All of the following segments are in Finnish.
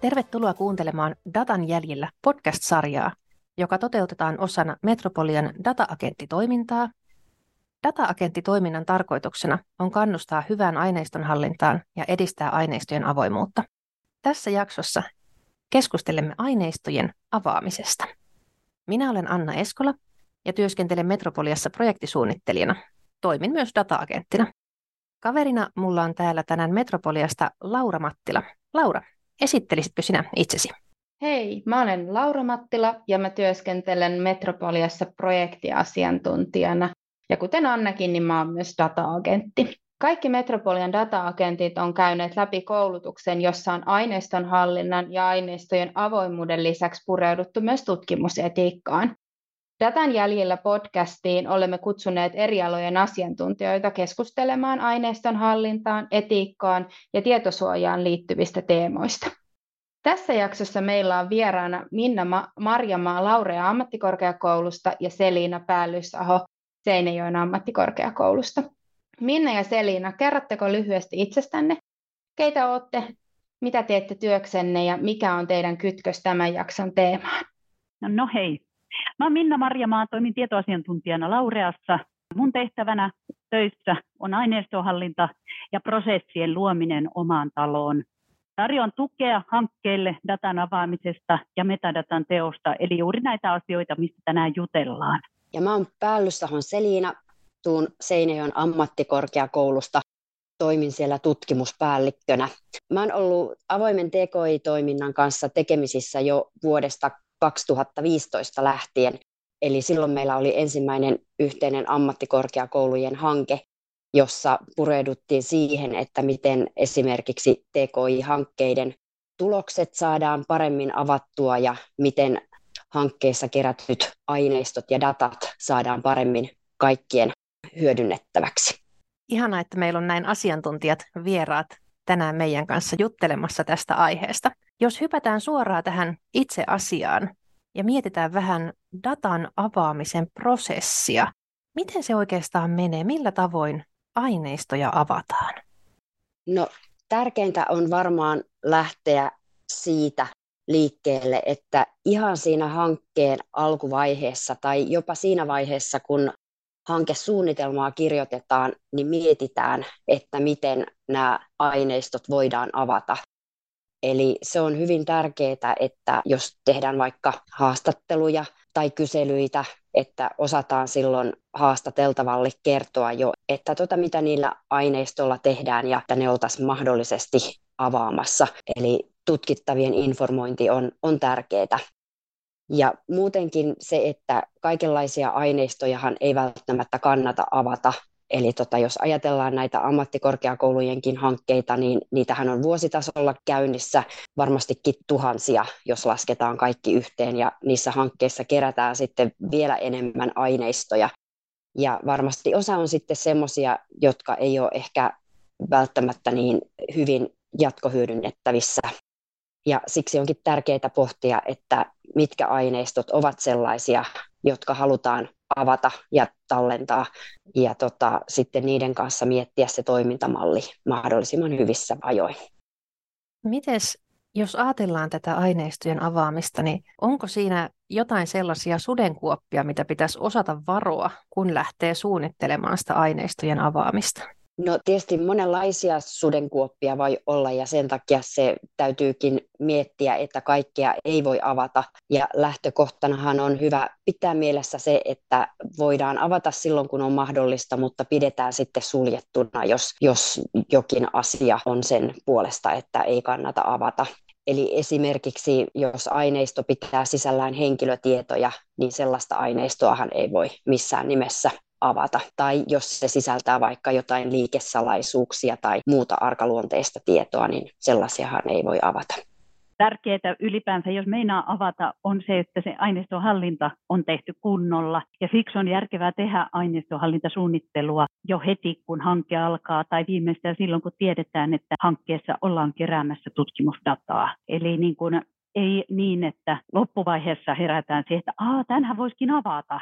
Tervetuloa kuuntelemaan Datan jäljillä podcast-sarjaa, joka toteutetaan osana Metropolian data-agenttitoimintaa. Data-agenttitoiminnan tarkoituksena on kannustaa hyvään aineiston hallintaan ja edistää aineistojen avoimuutta. Tässä jaksossa keskustelemme aineistojen avaamisesta. Minä olen Anna Eskola ja työskentelen Metropoliassa projektisuunnittelijana. Toimin myös data-agenttina. Kaverina mulla on täällä tänään Metropoliasta Laura Mattila. Laura, Esittelisitkö sinä itsesi? Hei, mä olen Laura Mattila ja mä työskentelen Metropoliassa projektiasiantuntijana. Ja kuten Annakin, niin mä oon myös data-agentti. Kaikki Metropolian data-agentit on käyneet läpi koulutuksen, jossa on aineiston hallinnan ja aineistojen avoimuuden lisäksi pureuduttu myös tutkimusetiikkaan. Datan jäljillä podcastiin olemme kutsuneet eri alojen asiantuntijoita keskustelemaan aineiston hallintaan, etiikkaan ja tietosuojaan liittyvistä teemoista. Tässä jaksossa meillä on vieraana Minna Ma- Marjamaa Laurea ammattikorkeakoulusta ja Selina Päällysaho Seinäjoen ammattikorkeakoulusta. Minna ja Selina, kerrotteko lyhyesti itsestänne? Keitä olette, mitä teette työksenne ja mikä on teidän kytkös tämän jakson teemaan? No, no hei, Mä olen Minna Marjamaa, toimin tietoasiantuntijana Laureassa. Mun tehtävänä töissä on aineistohallinta ja prosessien luominen omaan taloon. Tarjoan tukea hankkeelle datan avaamisesta ja metadatan teosta, eli juuri näitä asioita, mistä tänään jutellaan. Ja mä oon Päällyssahon Selina, tuun Seinäjoen ammattikorkeakoulusta, toimin siellä tutkimuspäällikkönä. Mä oon ollut avoimen TKI-toiminnan kanssa tekemisissä jo vuodesta 2015 lähtien. Eli silloin meillä oli ensimmäinen yhteinen ammattikorkeakoulujen hanke, jossa pureuduttiin siihen, että miten esimerkiksi TKI-hankkeiden tulokset saadaan paremmin avattua ja miten hankkeessa kerätyt aineistot ja datat saadaan paremmin kaikkien hyödynnettäväksi. Ihana, että meillä on näin asiantuntijat vieraat tänään meidän kanssa juttelemassa tästä aiheesta. Jos hypätään suoraan tähän itse asiaan ja mietitään vähän datan avaamisen prosessia, miten se oikeastaan menee, millä tavoin aineistoja avataan? No tärkeintä on varmaan lähteä siitä liikkeelle, että ihan siinä hankkeen alkuvaiheessa tai jopa siinä vaiheessa, kun hankesuunnitelmaa kirjoitetaan, niin mietitään, että miten nämä aineistot voidaan avata. Eli se on hyvin tärkeää, että jos tehdään vaikka haastatteluja tai kyselyitä, että osataan silloin haastateltavalle kertoa jo, että tota, mitä niillä aineistoilla tehdään ja että ne oltaisiin mahdollisesti avaamassa. Eli tutkittavien informointi on, on tärkeää. Ja muutenkin se, että kaikenlaisia aineistojahan ei välttämättä kannata avata. Eli tota, jos ajatellaan näitä ammattikorkeakoulujenkin hankkeita, niin niitähän on vuositasolla käynnissä varmastikin tuhansia, jos lasketaan kaikki yhteen. Ja niissä hankkeissa kerätään sitten vielä enemmän aineistoja. Ja varmasti osa on sitten semmoisia, jotka ei ole ehkä välttämättä niin hyvin jatkohyödynnettävissä ja siksi onkin tärkeää pohtia, että mitkä aineistot ovat sellaisia, jotka halutaan avata ja tallentaa ja tota, sitten niiden kanssa miettiä se toimintamalli mahdollisimman hyvissä ajoin. Mites, jos ajatellaan tätä aineistojen avaamista, niin onko siinä jotain sellaisia sudenkuoppia, mitä pitäisi osata varoa, kun lähtee suunnittelemaan sitä aineistojen avaamista? No tietysti monenlaisia sudenkuoppia voi olla ja sen takia se täytyykin miettiä, että kaikkea ei voi avata. Ja lähtökohtanahan on hyvä pitää mielessä se, että voidaan avata silloin kun on mahdollista, mutta pidetään sitten suljettuna, jos, jos jokin asia on sen puolesta, että ei kannata avata. Eli esimerkiksi jos aineisto pitää sisällään henkilötietoja, niin sellaista aineistoahan ei voi missään nimessä avata, tai jos se sisältää vaikka jotain liikesalaisuuksia tai muuta arkaluonteista tietoa, niin sellaisiahan ei voi avata. Tärkeää ylipäänsä, jos meinaa avata, on se, että se aineistohallinta on tehty kunnolla. Ja siksi on järkevää tehdä aineistohallintasuunnittelua jo heti, kun hanke alkaa, tai viimeistään silloin, kun tiedetään, että hankkeessa ollaan keräämässä tutkimusdataa. Eli niin kuin ei niin, että loppuvaiheessa herätään siihen, että Aa, tämänhän voisikin avata,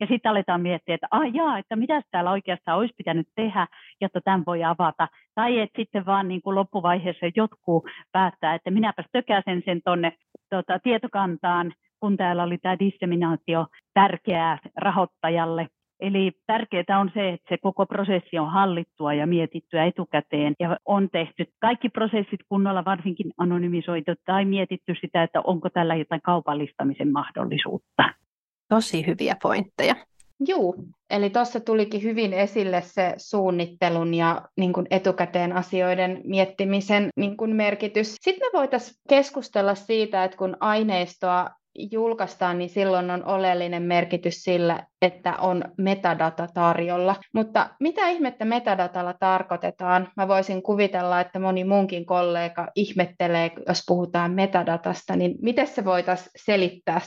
Ja sitten aletaan miettiä, että ah jaa, että mitä täällä oikeastaan olisi pitänyt tehdä, jotta tämän voi avata. Tai että sitten vaan niin kuin loppuvaiheessa jotkut päättää, että minäpäs tökäsen sen tuonne tota, tietokantaan, kun täällä oli tämä disseminaatio tärkeää rahoittajalle. Eli tärkeää on se, että se koko prosessi on hallittua ja mietittyä etukäteen ja on tehty kaikki prosessit kunnolla, varsinkin anonymisoitu tai mietitty sitä, että onko tällä jotain kaupallistamisen mahdollisuutta. Tosi hyviä pointteja. Joo, eli tuossa tulikin hyvin esille se suunnittelun ja niin kuin etukäteen asioiden miettimisen niin kuin merkitys. Sitten me voitaisiin keskustella siitä, että kun aineistoa julkaistaan, niin silloin on oleellinen merkitys sillä, että on metadata tarjolla. Mutta mitä ihmettä metadatalla tarkoitetaan? Mä voisin kuvitella, että moni munkin kollega ihmettelee, jos puhutaan metadatasta, niin miten se voitaisiin selittää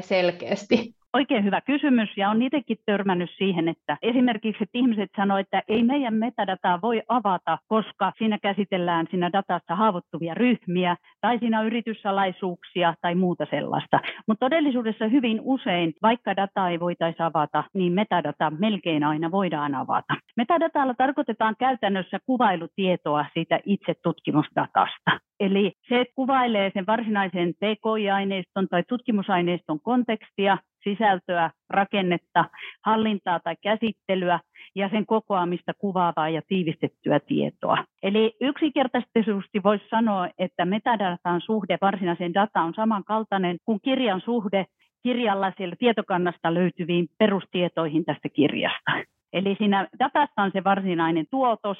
selkeästi? Oikein hyvä kysymys ja on itsekin törmännyt siihen, että esimerkiksi että ihmiset sanoivat, että ei meidän metadataa voi avata, koska siinä käsitellään siinä datassa haavoittuvia ryhmiä tai siinä yrityssalaisuuksia tai muuta sellaista. Mutta todellisuudessa hyvin usein, vaikka dataa ei voitaisi avata, niin metadata melkein aina voidaan avata. Metadatalla tarkoitetaan käytännössä kuvailutietoa siitä itse tutkimusdatasta. Eli se kuvailee sen varsinaisen TKI-aineiston tai tutkimusaineiston kontekstia, sisältöä, rakennetta, hallintaa tai käsittelyä ja sen kokoamista kuvaavaa ja tiivistettyä tietoa. Eli yksinkertaisesti voisi sanoa, että metadatan suhde varsinaiseen dataan on samankaltainen kuin kirjan suhde kirjalla siellä tietokannasta löytyviin perustietoihin tästä kirjasta. Eli siinä datassa on se varsinainen tuotos,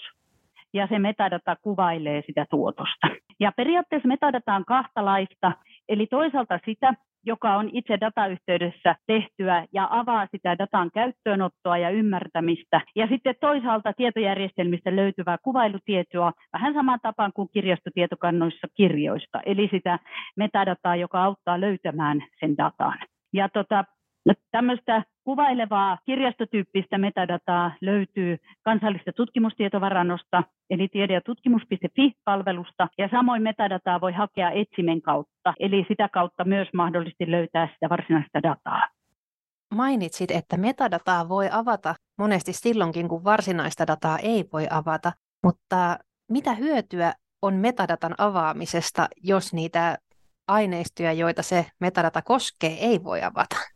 ja se metadata kuvailee sitä tuotosta. Ja periaatteessa metadata on kahtalaista, eli toisaalta sitä, joka on itse datayhteydessä tehtyä ja avaa sitä datan käyttöönottoa ja ymmärtämistä. Ja sitten toisaalta tietojärjestelmistä löytyvää kuvailutietoa vähän samaan tapaan kuin kirjastotietokannoissa kirjoista, eli sitä metadataa, joka auttaa löytämään sen datan. Ja tota, No, tämmöistä kuvailevaa kirjastotyyppistä metadataa löytyy kansallista tutkimustietovarannosta, eli tiede- ja tutkimus.fi-palvelusta, ja samoin metadataa voi hakea etsimen kautta, eli sitä kautta myös mahdollisesti löytää sitä varsinaista dataa. Mainitsit, että metadataa voi avata monesti silloinkin, kun varsinaista dataa ei voi avata, mutta mitä hyötyä on metadatan avaamisesta, jos niitä aineistoja, joita se metadata koskee, ei voi avata?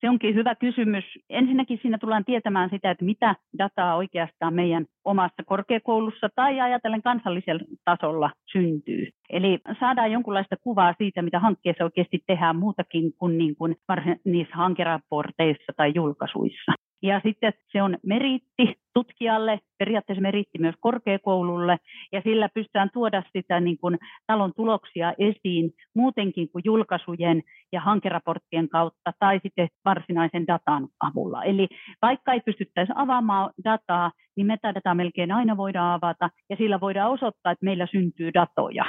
Se onkin hyvä kysymys. Ensinnäkin siinä tullaan tietämään sitä, että mitä dataa oikeastaan meidän omassa korkeakoulussa tai ajatellen kansallisella tasolla syntyy. Eli saadaan jonkunlaista kuvaa siitä, mitä hankkeessa oikeasti tehdään muutakin kuin, niin kuin niissä hankeraporteissa tai julkaisuissa. Ja sitten se on meritti tutkijalle, periaatteessa meritti myös korkeakoululle, ja sillä pystytään tuoda sitä niin kuin talon tuloksia esiin muutenkin kuin julkaisujen ja hankeraporttien kautta tai sitten varsinaisen datan avulla. Eli vaikka ei pystyttäisi avaamaan dataa, niin metadataa melkein aina voidaan avata, ja sillä voidaan osoittaa, että meillä syntyy datoja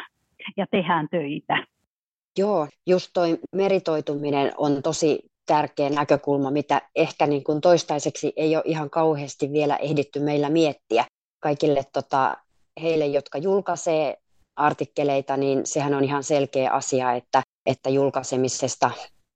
ja tehdään töitä. Joo, just toi meritoituminen on tosi tärkeä näkökulma, mitä ehkä niin kuin toistaiseksi ei ole ihan kauheasti vielä ehditty meillä miettiä. Kaikille tota, heille, jotka julkaisee artikkeleita, niin sehän on ihan selkeä asia, että, että julkaisemisesta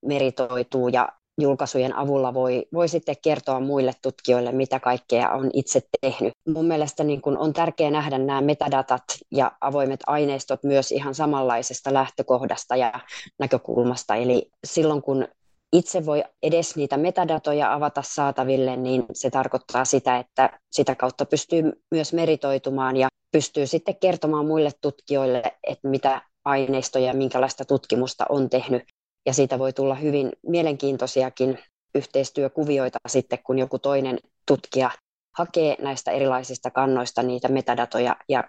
meritoituu ja julkaisujen avulla voi, voi sitten kertoa muille tutkijoille, mitä kaikkea on itse tehnyt. Mun mielestä niin kun on tärkeää nähdä nämä metadatat ja avoimet aineistot myös ihan samanlaisesta lähtökohdasta ja näkökulmasta. Eli silloin kun itse voi edes niitä metadatoja avata saataville, niin se tarkoittaa sitä, että sitä kautta pystyy myös meritoitumaan ja pystyy sitten kertomaan muille tutkijoille, että mitä aineistoja ja minkälaista tutkimusta on tehnyt. Ja siitä voi tulla hyvin mielenkiintoisiakin yhteistyökuvioita sitten, kun joku toinen tutkija hakee näistä erilaisista kannoista niitä metadatoja ja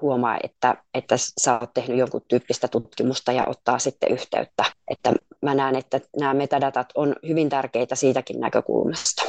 huomaa, että, että sä oot tehnyt jonkun tyyppistä tutkimusta ja ottaa sitten yhteyttä. Että mä näen, että nämä metadatat on hyvin tärkeitä siitäkin näkökulmasta.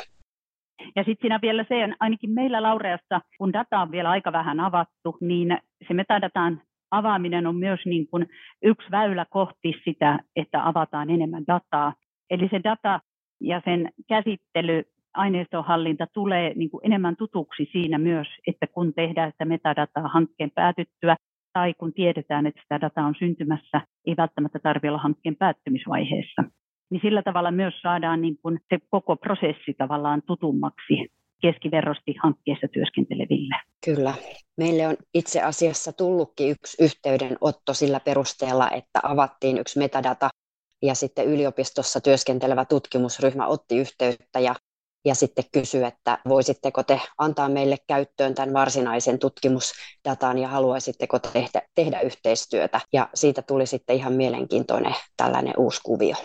Ja sitten siinä vielä se, ainakin meillä Laureassa, kun data on vielä aika vähän avattu, niin se metadatan avaaminen on myös niin kuin yksi väylä kohti sitä, että avataan enemmän dataa. Eli se data ja sen käsittely aineistonhallinta tulee niin kuin enemmän tutuksi siinä myös, että kun tehdään sitä metadataa hankkeen päätyttyä tai kun tiedetään, että sitä dataa on syntymässä, ei välttämättä tarvitse olla hankkeen päättymisvaiheessa. niin sillä tavalla myös saadaan niin kuin se koko prosessi tavallaan tutummaksi keskiverrosti hankkeessa työskenteleville. Kyllä. Meille on itse asiassa tullutkin yksi yhteydenotto sillä perusteella, että avattiin yksi metadata ja sitten yliopistossa työskentelevä tutkimusryhmä otti yhteyttä ja, ja sitten kysyi, että voisitteko te antaa meille käyttöön tämän varsinaisen tutkimusdatan ja haluaisitteko tehdä, tehdä yhteistyötä. Ja siitä tuli sitten ihan mielenkiintoinen tällainen uusi kuvio.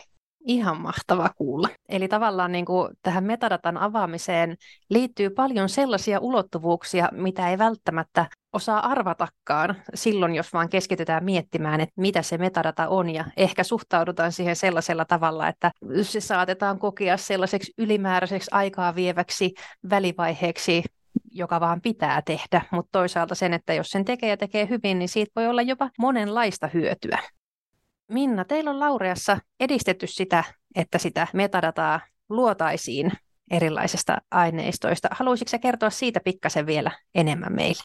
Ihan mahtava kuulla. Eli tavallaan niin kuin tähän metadatan avaamiseen liittyy paljon sellaisia ulottuvuuksia, mitä ei välttämättä osaa arvatakaan silloin, jos vaan keskitytään miettimään, että mitä se metadata on ja ehkä suhtaudutaan siihen sellaisella tavalla, että se saatetaan kokea sellaiseksi ylimääräiseksi aikaa vieväksi välivaiheeksi, joka vaan pitää tehdä, mutta toisaalta sen, että jos sen tekee ja tekee hyvin, niin siitä voi olla jopa monenlaista hyötyä. Minna, teillä on Laureassa edistetty sitä, että sitä metadataa luotaisiin erilaisista aineistoista. Haluaisitko kertoa siitä pikkasen vielä enemmän meille?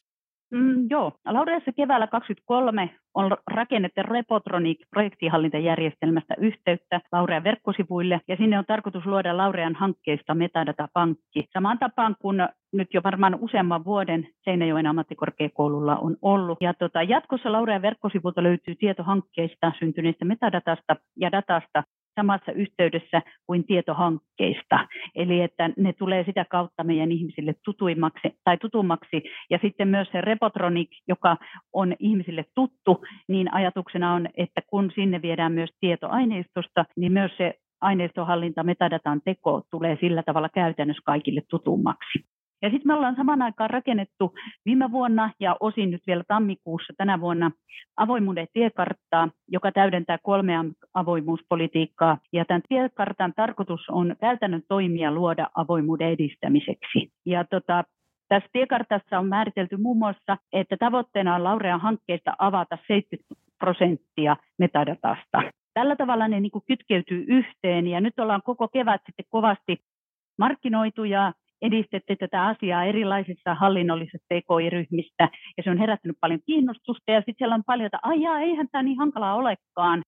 Mm, joo. Laureassa keväällä 2023 on rakennettu Repotronic-projektihallintajärjestelmästä yhteyttä Laurean verkkosivuille, ja sinne on tarkoitus luoda Laurean hankkeista metadatapankki. Samaan tapaan kuin nyt jo varmaan useamman vuoden Seinäjoen ammattikorkeakoululla on ollut. Ja tota, jatkossa Laurean verkkosivulta löytyy tieto hankkeista, syntyneistä metadatasta ja datasta, samassa yhteydessä kuin tietohankkeista. Eli että ne tulee sitä kautta meidän ihmisille tutuimmaksi tai tutummaksi. Ja sitten myös se Repotronic, joka on ihmisille tuttu, niin ajatuksena on, että kun sinne viedään myös tietoaineistosta, niin myös se aineistohallinta, metadatan teko tulee sillä tavalla käytännössä kaikille tutummaksi. Ja sitten me ollaan saman aikaan rakennettu viime vuonna ja osin nyt vielä tammikuussa tänä vuonna avoimuuden tiekarttaa, joka täydentää kolmea avoimuuspolitiikkaa. Ja tämän tiekartan tarkoitus on käytännön toimia luoda avoimuuden edistämiseksi. Ja tota, tässä tiekartassa on määritelty muun muassa, että tavoitteena on Laurean hankkeesta avata 70 prosenttia metadatasta. Tällä tavalla ne niin kytkeytyy yhteen ja nyt ollaan koko kevät sitten kovasti markkinoitu ja edistetty tätä asiaa erilaisissa hallinnollisissa TKI-ryhmistä, ja se on herättänyt paljon kiinnostusta, ja sitten siellä on paljon, että aijaa, eihän tämä niin hankalaa olekaan.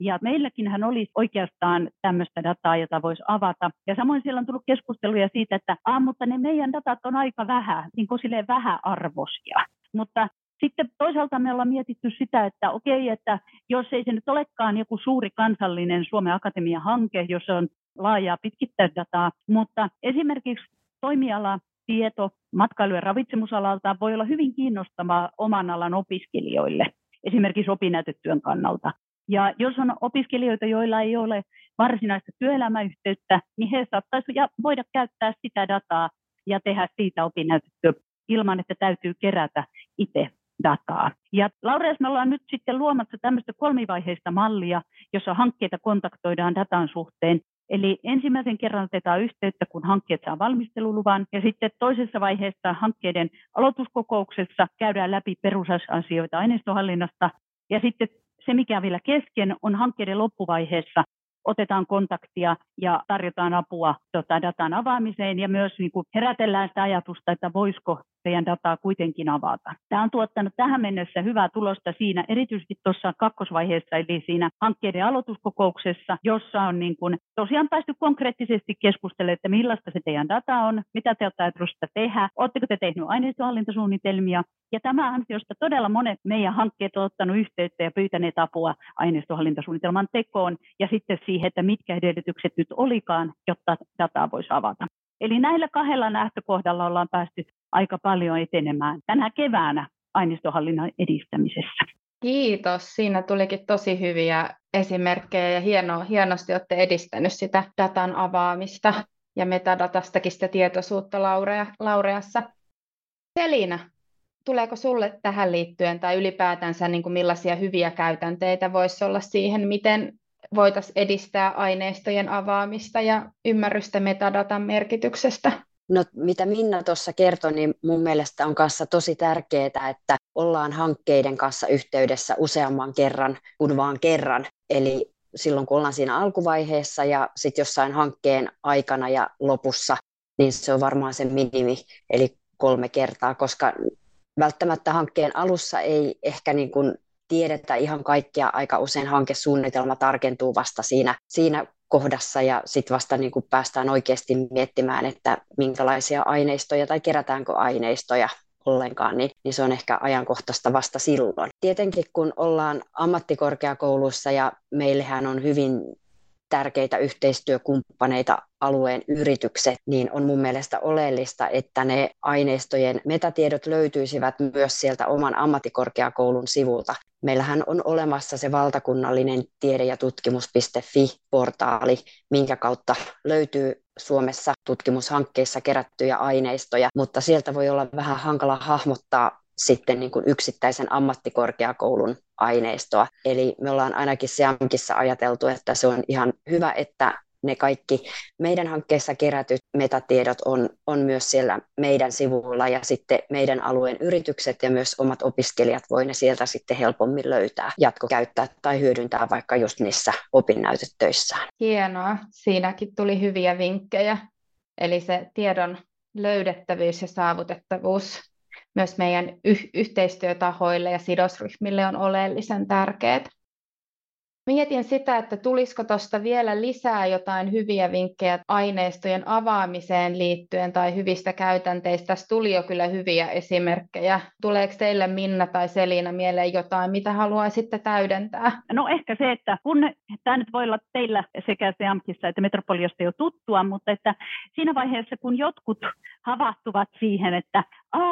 Ja meilläkin hän olisi oikeastaan tämmöistä dataa, jota voisi avata. Ja samoin siellä on tullut keskusteluja siitä, että ah, mutta ne meidän datat on aika vähän, niin kuin silleen vähäarvoisia. Mutta sitten toisaalta me ollaan mietitty sitä, että okei, että jos ei se nyt olekaan joku suuri kansallinen Suomen Akatemian hanke, jos on laajaa pitkittäisdataa, mutta esimerkiksi toimiala, tieto matkailu- ja ravitsemusalalta voi olla hyvin kiinnostavaa oman alan opiskelijoille, esimerkiksi opinnäytetyön kannalta. Ja jos on opiskelijoita, joilla ei ole varsinaista työelämäyhteyttä, niin he saattaisivat voida käyttää sitä dataa ja tehdä siitä opinnäytetyö ilman, että täytyy kerätä itse dataa. Ja Laureas, me ollaan nyt sitten luomassa tämmöistä kolmivaiheista mallia, jossa hankkeita kontaktoidaan datan suhteen Eli ensimmäisen kerran otetaan yhteyttä, kun hankkeet saa valmisteluluvan, ja sitten toisessa vaiheessa hankkeiden aloituskokouksessa käydään läpi perusasioita aineistohallinnasta, ja sitten se, mikä vielä kesken, on hankkeiden loppuvaiheessa otetaan kontaktia ja tarjotaan apua tota, datan avaamiseen. Ja myös niin kuin herätellään sitä ajatusta, että voisiko teidän dataa kuitenkin avata. Tämä on tuottanut tähän mennessä hyvää tulosta siinä, erityisesti tuossa kakkosvaiheessa, eli siinä hankkeiden aloituskokouksessa, jossa on niin kuin tosiaan päästy konkreettisesti keskustelemaan, että millaista se teidän data on, mitä te olette tehdä, oletteko te tehneet aineistohallintasuunnitelmia, ja tämä ansiosta todella monet meidän hankkeet ovat ottanut yhteyttä ja pyytäneet apua aineistohallintasuunnitelman tekoon, ja sitten siihen, että mitkä edellytykset nyt olikaan, jotta dataa voisi avata. Eli näillä kahdella lähtökohdalla ollaan päästy aika paljon etenemään tänä keväänä aineistohallinnan edistämisessä. Kiitos. Siinä tulikin tosi hyviä esimerkkejä ja hieno, hienosti olette edistänyt sitä datan avaamista ja metadatastakin sitä tietoisuutta Laurea, Laureassa. Selina, tuleeko sulle tähän liittyen tai ylipäätänsä niin kuin millaisia hyviä käytänteitä voisi olla siihen, miten voitaisiin edistää aineistojen avaamista ja ymmärrystä metadatan merkityksestä? No mitä Minna tuossa kertoi, niin mun mielestä on kanssa tosi tärkeää, että ollaan hankkeiden kanssa yhteydessä useamman kerran kuin vaan kerran. Eli silloin kun ollaan siinä alkuvaiheessa ja sitten jossain hankkeen aikana ja lopussa, niin se on varmaan se minimi, eli kolme kertaa, koska välttämättä hankkeen alussa ei ehkä niin kuin tiedetä ihan kaikkia. Aika usein hankesuunnitelma tarkentuu vasta siinä, siinä kohdassa ja sitten vasta niin kuin päästään oikeasti miettimään, että minkälaisia aineistoja tai kerätäänkö aineistoja ollenkaan, niin, niin se on ehkä ajankohtaista vasta silloin. Tietenkin kun ollaan ammattikorkeakoulussa ja meillähän on hyvin tärkeitä yhteistyökumppaneita alueen yritykset, niin on mun mielestä oleellista, että ne aineistojen metatiedot löytyisivät myös sieltä oman ammattikorkeakoulun sivulta. Meillähän on olemassa se valtakunnallinen tiede- ja tutkimus.fi-portaali, minkä kautta löytyy Suomessa tutkimushankkeissa kerättyjä aineistoja, mutta sieltä voi olla vähän hankala hahmottaa sitten niin kuin yksittäisen ammattikorkeakoulun aineistoa. Eli me ollaan ainakin Seamkissa ajateltu, että se on ihan hyvä, että ne kaikki meidän hankkeessa kerätyt metatiedot on, on myös siellä meidän sivuilla ja sitten meidän alueen yritykset ja myös omat opiskelijat voi ne sieltä sitten helpommin löytää, jatkokäyttää tai hyödyntää vaikka just niissä opinnäytetöissään. Hienoa, siinäkin tuli hyviä vinkkejä. Eli se tiedon löydettävyys ja saavutettavuus myös meidän y- yhteistyötahoille ja sidosryhmille on oleellisen tärkeää. Mietin sitä, että tulisiko tuosta vielä lisää jotain hyviä vinkkejä aineistojen avaamiseen liittyen tai hyvistä käytänteistä. Tässä tuli jo kyllä hyviä esimerkkejä. Tuleeko teille Minna tai Selina mieleen jotain, mitä haluaisitte täydentää? No ehkä se, että kun tämä nyt voi olla teillä sekä Seamkissa että Metropoliasta jo tuttua, mutta että siinä vaiheessa, kun jotkut havahtuvat siihen, että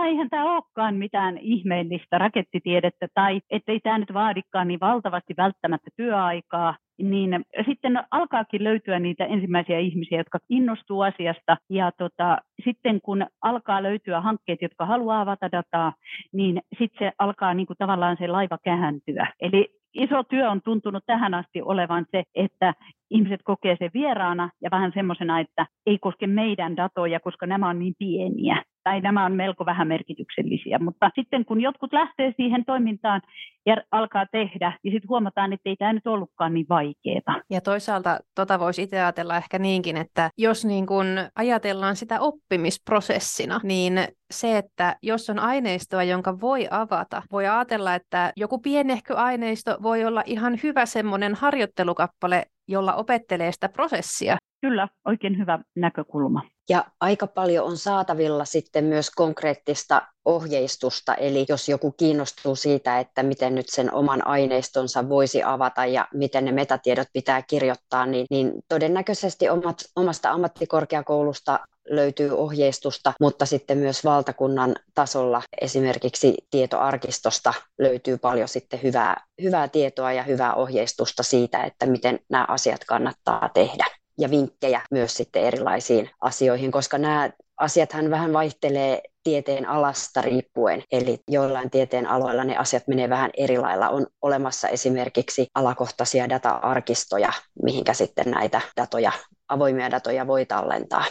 eihän tämä olekaan mitään ihmeellistä rakettitiedettä tai ettei tämä nyt vaadikaan niin valtavasti välttämättä työaikaa, niin sitten alkaakin löytyä niitä ensimmäisiä ihmisiä, jotka innostuu asiasta. Ja tota, sitten kun alkaa löytyä hankkeet, jotka haluaa avata dataa, niin sitten se alkaa niin kuin tavallaan se laiva kääntyä. Eli iso työ on tuntunut tähän asti olevan se, että ihmiset kokee sen vieraana ja vähän semmoisena, että ei koske meidän datoja, koska nämä on niin pieniä tai nämä on melko vähän merkityksellisiä. Mutta sitten kun jotkut lähtee siihen toimintaan ja alkaa tehdä, niin sitten huomataan, että ei tämä nyt ollutkaan niin vaikeaa. Ja toisaalta tota voisi itse ajatella ehkä niinkin, että jos niin kun ajatellaan sitä oppimisprosessina, niin se, että jos on aineistoa, jonka voi avata, voi ajatella, että joku pienehkö aineisto voi olla ihan hyvä semmoinen harjoittelukappale, jolla opettelee sitä prosessia. Kyllä, oikein hyvä näkökulma. Ja aika paljon on saatavilla sitten myös konkreettista ohjeistusta, eli jos joku kiinnostuu siitä, että miten nyt sen oman aineistonsa voisi avata ja miten ne metatiedot pitää kirjoittaa, niin, niin todennäköisesti omat, omasta ammattikorkeakoulusta löytyy ohjeistusta, mutta sitten myös valtakunnan tasolla esimerkiksi tietoarkistosta löytyy paljon sitten hyvää, hyvää tietoa ja hyvää ohjeistusta siitä, että miten nämä asiat kannattaa tehdä ja vinkkejä myös sitten erilaisiin asioihin, koska nämä asiathan vähän vaihtelee tieteen alasta riippuen, eli joillain tieteen aloilla ne asiat menee vähän eri lailla. On olemassa esimerkiksi alakohtaisia data-arkistoja, mihinkä sitten näitä datoja, avoimia datoja voi tallentaa.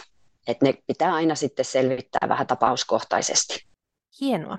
Et ne pitää aina sitten selvittää vähän tapauskohtaisesti. Hienoa.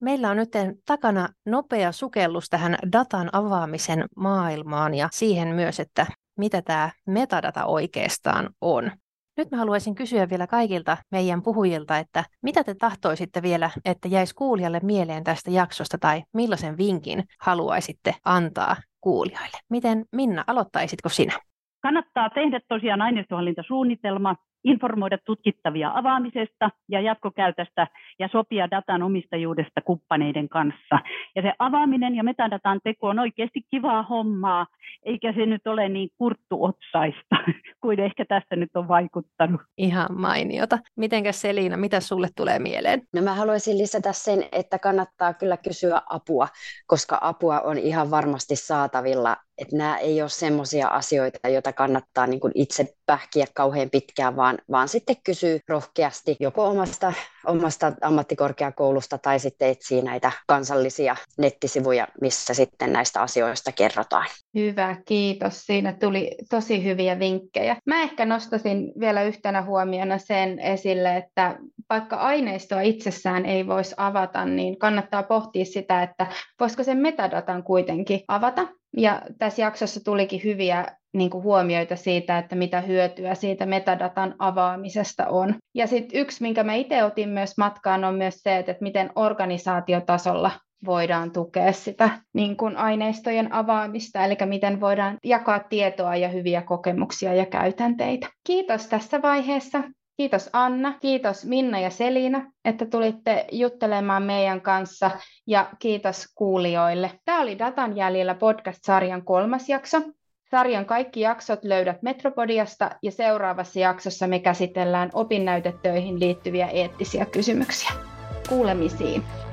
Meillä on nyt takana nopea sukellus tähän datan avaamisen maailmaan ja siihen myös, että mitä tämä metadata oikeastaan on. Nyt mä haluaisin kysyä vielä kaikilta meidän puhujilta, että mitä te tahtoisitte vielä, että jäisi kuulijalle mieleen tästä jaksosta tai millaisen vinkin haluaisitte antaa kuulijoille? Miten Minna, aloittaisitko sinä? Kannattaa tehdä tosiaan aineistohallintasuunnitelma, informoida tutkittavia avaamisesta ja jatkokäytöstä ja sopia datan omistajuudesta kumppaneiden kanssa. Ja se avaaminen ja metadatan teko on oikeasti kivaa hommaa, eikä se nyt ole niin kurttuotsaista kuin ehkä tästä nyt on vaikuttanut. Ihan mainiota. Mitenkäs Selina, mitä sulle tulee mieleen? No mä haluaisin lisätä sen, että kannattaa kyllä kysyä apua, koska apua on ihan varmasti saatavilla että nämä ei ole semmoisia asioita, joita kannattaa niin kuin itse pähkiä kauhean pitkään, vaan, vaan sitten kysyy rohkeasti joko omasta, omasta ammattikorkeakoulusta tai sitten etsii näitä kansallisia nettisivuja, missä sitten näistä asioista kerrotaan. Hyvä, kiitos. Siinä tuli tosi hyviä vinkkejä. Mä ehkä nostasin vielä yhtenä huomiona sen esille, että vaikka aineistoa itsessään ei voisi avata, niin kannattaa pohtia sitä, että voisiko sen metadatan kuitenkin avata ja tässä jaksossa tulikin hyviä niin kuin huomioita siitä, että mitä hyötyä siitä metadatan avaamisesta on. Ja sitten yksi, minkä mä itse otin myös matkaan, on myös se, että miten organisaatiotasolla voidaan tukea sitä niin kuin aineistojen avaamista, eli miten voidaan jakaa tietoa ja hyviä kokemuksia ja käytänteitä. Kiitos tässä vaiheessa. Kiitos Anna, kiitos Minna ja Selina, että tulitte juttelemaan meidän kanssa ja kiitos kuulijoille. Tämä oli Datan jäljellä podcast-sarjan kolmas jakso. Sarjan kaikki jaksot löydät Metropodiasta ja seuraavassa jaksossa me käsitellään opinnäytetöihin liittyviä eettisiä kysymyksiä. Kuulemisiin!